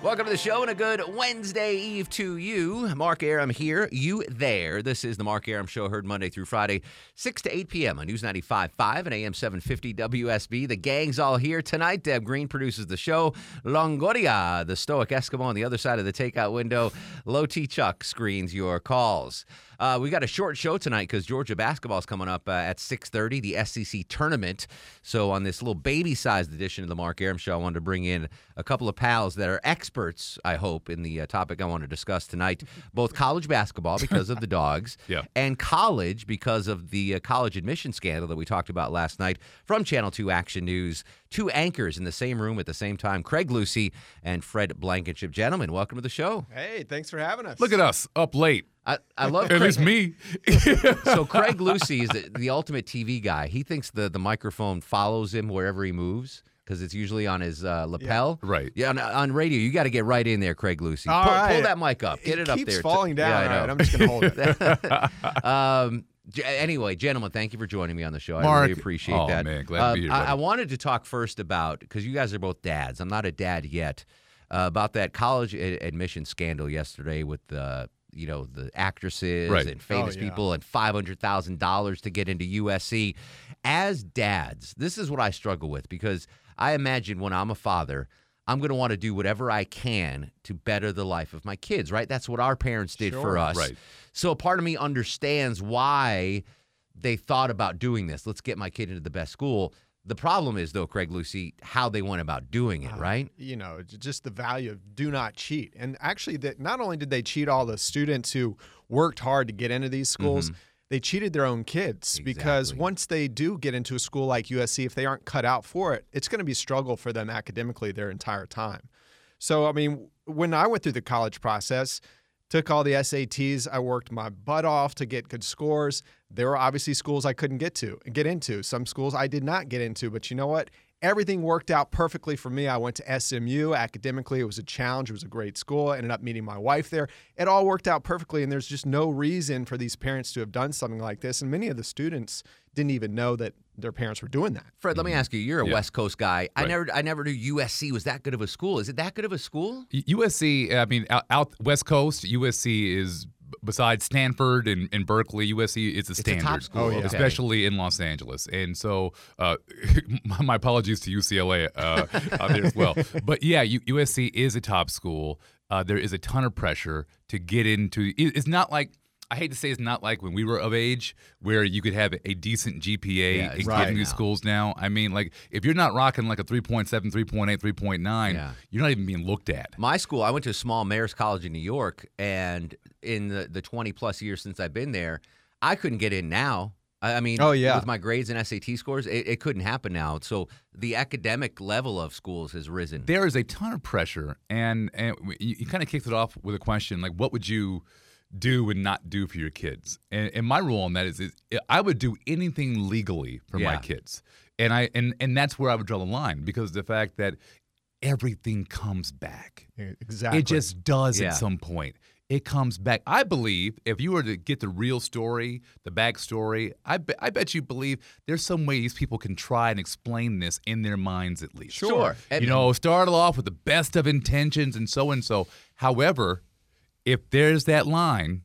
Welcome to the show and a good Wednesday Eve to you. Mark Arum here, you there. This is the Mark Arum Show, heard Monday through Friday, 6 to 8 p.m. on News 95.5 and AM 750 WSB. The gang's all here tonight. Deb Green produces the show. Longoria, the stoic Eskimo on the other side of the takeout window. Low T Chuck screens your calls. Uh, we got a short show tonight because Georgia basketball is coming up uh, at 6:30, the SEC tournament. So on this little baby-sized edition of the Mark Arum Show, I wanted to bring in a couple of pals that are experts, I hope, in the uh, topic I want to discuss tonight. Both college basketball because of the dogs, Yeah. and college because of the uh, college admission scandal that we talked about last night from Channel 2 Action News. Two anchors in the same room at the same time, Craig Lucie and Fred Blankenship. Gentlemen, welcome to the show. Hey, thanks for having us. Look at us up late. I, I love At least me. so Craig Lucie is the, the ultimate TV guy. He thinks the, the microphone follows him wherever he moves because it's usually on his uh, lapel. Right. Yeah, on, on radio, you got to get right in there, Craig Lucie. All pull, pull that mic up. Get it, up keeps there. falling down. Yeah, I know. Right. I'm just gonna hold it. um, anyway, gentlemen, thank you for joining me on the show. I really appreciate oh, that. man, glad to Uh, be here, I, buddy. I wanted to talk first about because you guys are both dads. I'm not a dad yet. Uh, about that college a- admission scandal yesterday with the you know the actresses Right. and oh, famous Oh, yeah. people and five hundred thousand dollars to get into USC. As dads, this is what I struggle with because I imagine when I'm a father. I'm going to want to do whatever I can to better the life of my kids, right? That's what our parents did for us. Right. So a part of me understands why they thought about doing this. Let's get my kid into the best school. The problem is, though, Craig Lucie, how they went about doing it, uh, right? you know, just the value of do not cheat. And actually, that not only did they cheat all the students who worked hard to get into these schools, mm-hmm. they cheated their own kids because once they do get into a school like USC, if they aren't cut out for it, it's going to be a struggle for them academically their entire time. So, I mean, when I went through the college process, took all the SATs, I worked my butt off to get good scores. There were obviously schools I couldn't get to, get into. Some schools I did not get into, but you know what? Everything worked out perfectly for me. I went to SMU. Academically, it was a challenge. It was a great school. I ended up meeting my wife there. It all worked out perfectly, and there's just no reason for these parents to have done something like this. And many of the students didn't even know that their parents were doing that. Fred, let me ask you. You're a Yeah. West Coast guy. I Right. never, I never knew USC was that good of a school. Is it that good of a school? USC, I mean, out, out West Coast, USC is besides Stanford and, and Berkeley, USC is a a standard, top school, Oh, yeah. okay. especially in Los Angeles. And so, uh, my, my apologies to UCLA uh, out there as well. But yeah, USC is a top school. Uh, there is a ton of pressure to get into. It's not like. I hate to say it's not like when we were of age where you could have a decent GPA Yeah, and it's get right in now. schools now. I mean, like if you're not rocking like a 3.7, 3.8, 3.9, Yeah. you're not even being looked at. My school, I went to a small Marist college in New York, and in the, the 20 plus years since I've been there, I couldn't get in now. I I mean, Oh, yeah. with my grades and SAT scores, it, it couldn't happen now. So the academic level of schools has risen. there is a ton of pressure, and and you, you kind of kicked it off with a question like, what would you do and not do for your kids? And, and my rule on that is, is I would do anything legally for my kids, and I and and that's where I would draw the line because the fact that everything comes back. Exactly. It just does Yeah. at some point. It comes back. I believe if you were to get the real story, the backstory, I, be, I bet you believe there's some ways people can try and explain this in their minds at least. Sure. And- You know, started off with the best of intentions and so and so. However, if there's that line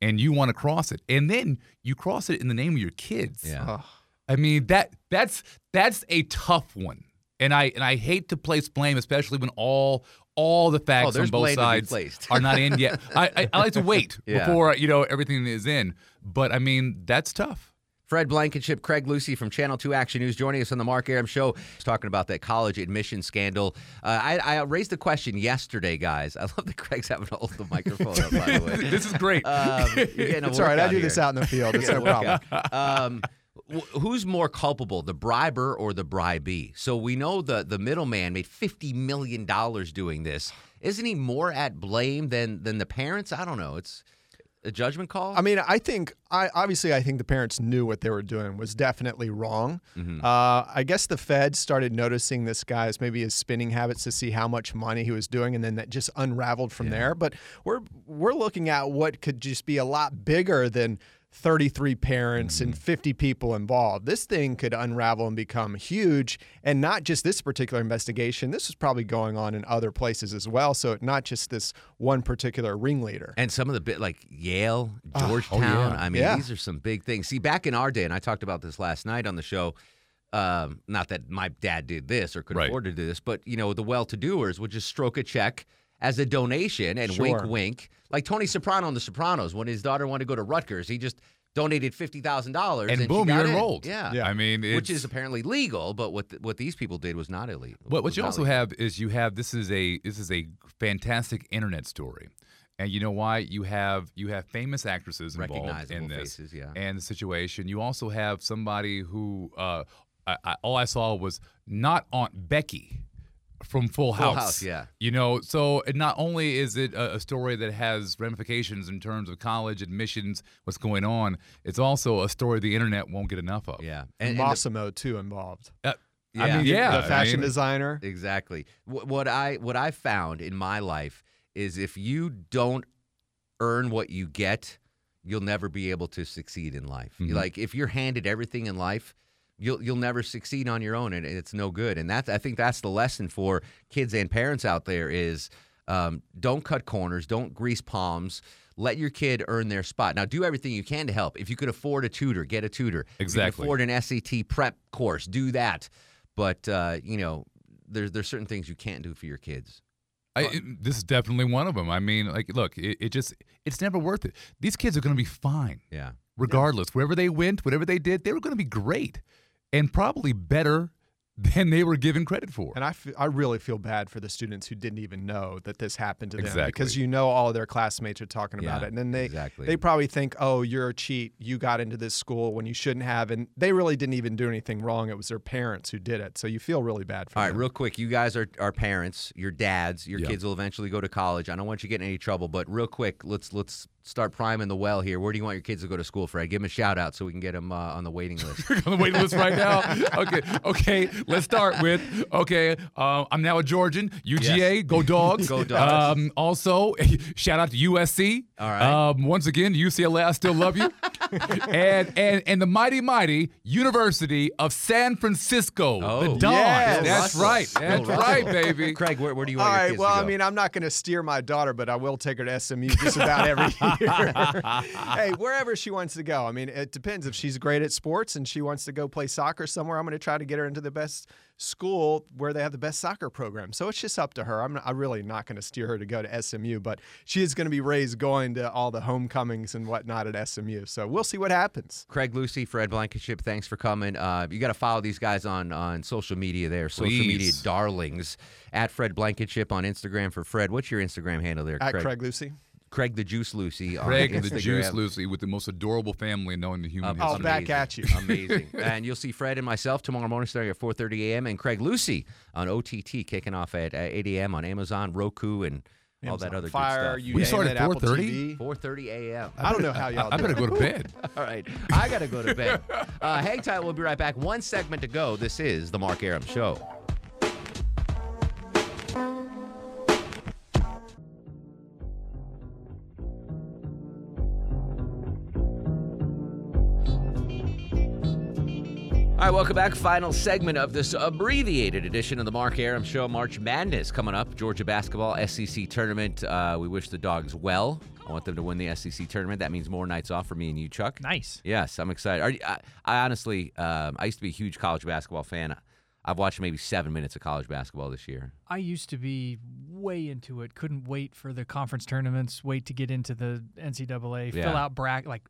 and you want to cross it, and then you cross it in the name of your kids. Yeah. I mean that that's that's a tough one. And I and I hate to place blame, especially when all all the facts Oh, on both blame to be sides are not in yet. I, I, I like to wait Yeah. before you know everything is in. But I mean that's tough. Fred Blankenship, Craig Lucie from Channel 2 Action News joining us on the Mark Arum Show. He's talking about that college admission scandal. Uh, I, I raised the question yesterday, guys. I love that Craig's having to hold the microphone up, by the way. this is great. Um, you're getting a It's all right. I workout do this out in the field. It's no problem. Um, wh- who's more culpable, the briber or the bribee? So we know the the middleman made fifty million dollars doing this. Isn't he more at blame than than the parents? I don't know. It's a judgment call? I mean, I think I obviously I think the parents knew what they were doing was definitely wrong. Uh, I guess the Fed started noticing this guy's maybe his spending habits to see how much money he was doing, and then that just unraveled from there. But we're we're looking at what could just be a lot bigger than 33 parents and 50 people involved. This thing could unravel and become huge, and not just this particular investigation. This is probably going on in other places as well. So not just this one particular ringleader. And some of the bit like Yale, Georgetown. yeah. I mean, Yeah. these are some big things. See, back in our day, and I talked about this last night on the show. Um, not that my dad did this or could Right. afford to do this, but you know, the well-to-doers would just stroke a check as a donation and wink, Sure. wink. Like Tony Soprano on The Sopranos, when his daughter wanted to go to Rutgers, he just donated fifty thousand dollars, And she boom, you're in. enrolled. Yeah, Yeah. I mean, which is apparently legal, but what th- what these people did was not illegal. But what you also legal. have is you have this is a this is a fantastic internet story. And you know why? You have you have famous actresses involved in this faces, yeah. and the situation. You also have somebody who uh, I, I, all I saw was not Aunt Becky from Full House. House, yeah. You know, so not only is it a, a story that has ramifications in terms of college admissions, what's going on, it's also a story the internet won't get enough of. yeah, and, and, and the- too involved. Uh, Yeah. I mean, yeah, the fashion I mean, designer. Exactly. What, what I what I found in my life is if you don't earn what you get, you'll never be able to succeed in life. You- Mhm. Like if you're handed everything in life, you'll you'll never succeed on your own, and it's no good. And that's I think that's the lesson for kids and parents out there is um, don't cut corners, don't grease palms. Let your kid earn their spot. Now, do everything you can to help. If you could afford a tutor, get a tutor. If you Exactly. can afford an SAT prep course, do that. But uh, you know, there's there's certain things you can't do for your kids. I, it- this is definitely one of them. I mean, like, look, it, it just, it's never worth it. These kids are going to be fine, Yeah. regardless. Wherever they went, whatever they did, they were going to be great and probably better than they were given credit for. And I, f- I really feel bad for the students who didn't even know that this happened to them because you know all of their classmates are talking about it, and then they exactly. they probably think, oh, you're a cheat. You got into this school when you shouldn't have, and they really didn't even do anything wrong. It was their parents who did it. So you feel really bad for All right, them. All right, real quick. You guys are, are parents. Your dads. Your Yeah. kids will eventually go to college. I don't want you getting in any trouble, but real quick, let's let's start priming the well here. Where do you want your kids to go to school, Fred? Give them a shout out so we can get them uh, on the waiting list. on the waiting list right now. Okay, okay. Let's start with okay. Uh, I'm now a Georgian. UGA, Yes. go dogs. Go Dogs. Um, also, shout out to USC. All right. Um, once again, UCLA, I still love you. and and and the mighty mighty University of San Francisco, Oh. the Dons. Yes. That's Bill right. That's Bill right, Russell. baby. Craig, where, where do you All want your right. kids Well, to I mean, I'm not going to steer my daughter, but I will take her to SMU just about every year. hey, wherever she wants to go. I mean, it depends. If she's great at sports and she wants to go play soccer somewhere, I'm going to try to get her into the best school where they have the best soccer program. So it's just up to her. I'm, not, I'm really not going to steer her to go to SMU, but she is going to be raised going to all the homecomings and whatnot at SMU. So we'll see what happens. Craig Lucie, Fred Blankenship, thanks for coming. Uh, you got to follow these guys on on social media. There, social media darlings. At Fred Blankenship on Instagram for Fred. What's your Instagram handle there, At Craig? Craig Lucie. Craig the Juice Lucy. on Craig and the Juice Lucy with the most adorable family known in the human Um, Oh, history. back at you. Amazing. and you'll see Fred and myself tomorrow morning starting at 4.30 a.m. and Craig Lucie on OTT kicking off at uh, 8 a.m. on Amazon, Roku, and all that Amazon other Fire, good you We name start at 4.30? 4.30 a.m. I don't know how y'all I better go to bed. All right. I got to go to bed. Uh, hang tight. We'll be right back. One segment to go. This is The Mark Arum Show. All right, welcome back. Final segment of this abbreviated edition of the Mark Arum Show. March Madness coming up. Georgia basketball SEC tournament. Uh, we wish the dogs well. I want them to win the SEC tournament. That means more nights off for me and you, Chuck. Nice. Yes, I'm excited. Are I, I honestly, um, I used to be a huge college basketball fan. I've watched maybe seven minutes of college basketball this year. I used to be way into it. Couldn't wait for the conference tournaments. Wait to get into the NCAA. Fill out bracket like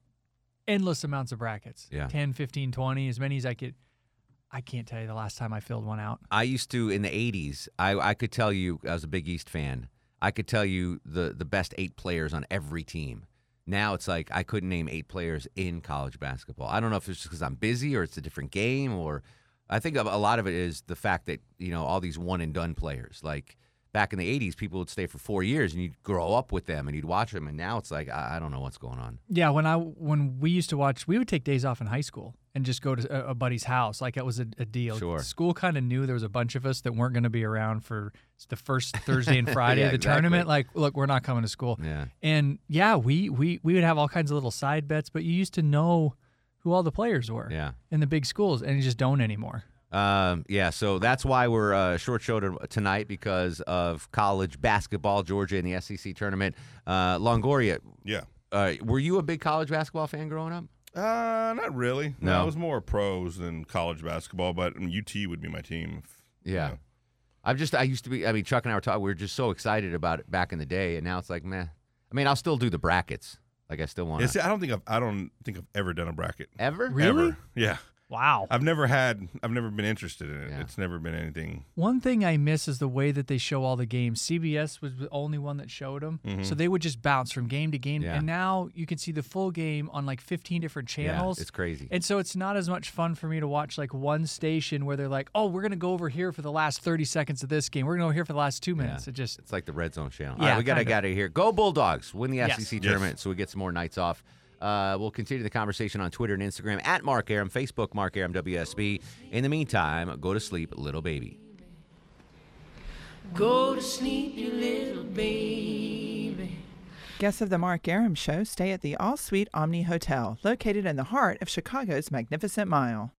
endless amounts of brackets. Yeah. 10, 15, 20, as many as I could. I can't tell you the last time I filled one out. I used to in the '80s. I, I could tell you, I was a Big East fan. I could tell you the the best eight players on every team. Now it's like I couldn't name eight players in college basketball. I don't know if it's just because I'm busy or it's a different game, or I think a a lot of it is the fact that you know all these one and done players like back in the 80s, people would stay for four years and you'd grow up with them and you'd watch them. And now it's like, I, I don't know what's going on. Yeah, when I when we used to watch, we would take days off in high school and just go to a, a buddy's house, like it was a, a deal. Sure. School kind of knew there was a bunch of us that weren't going to be around for the first Thursday and Friday Yeah, of the exactly. tournament. Like, look, we're not coming to school. Yeah. And yeah, we we we would have all kinds of little side bets, but you used to know who all the players were Yeah. in the big schools, and you just don't anymore. Um, yeah, so that's why we're uh, short show tonight because of college basketball, Georgia in the SEC tournament. Uh, Longoria, Yeah. uh, were you a big college basketball fan growing up? Uh, not really. No. I was more pros than college basketball, but I mean, UT would be my team. if- Yeah. you know. I've just I used to be I mean Chuck and I were talking we were just so excited about it back in the day and now it's like meh. I mean I'll still do the brackets. Like I still want Yeah, to see, I don't think I've I don't think I've ever done a bracket. ever? Really? Ever. Yeah. Wow. I've never had. I've never been interested in it. Yeah. It's never been anything. One thing I miss is the way that they show all the games. CBS was the only one that showed them, so they would just bounce from game to game. Mm-hmm. Yeah. And now you can see the full game on like 15 different channels. Yeah, it's crazy. And so it's not as much fun for me to watch like one station where they're like, "Oh, we're gonna go over here for the last 30 seconds of this game. We're gonna go here for the last two minutes." It just It's like the red zone channel. Yeah, All right, we got to kinda. get out of here. Go Bulldogs. Win the Yes. SEC Yes. tournament so we get some more nights off. Uh, we'll continue the conversation on Twitter and Instagram at Mark Arum, Facebook Mark Arum WSB. In the meantime, go to sleep, little baby. Go to sleep, you little baby. Guests of the Mark Arum Show stay at the All Suite Omni Hotel, located in the heart of Chicago's Magnificent Mile.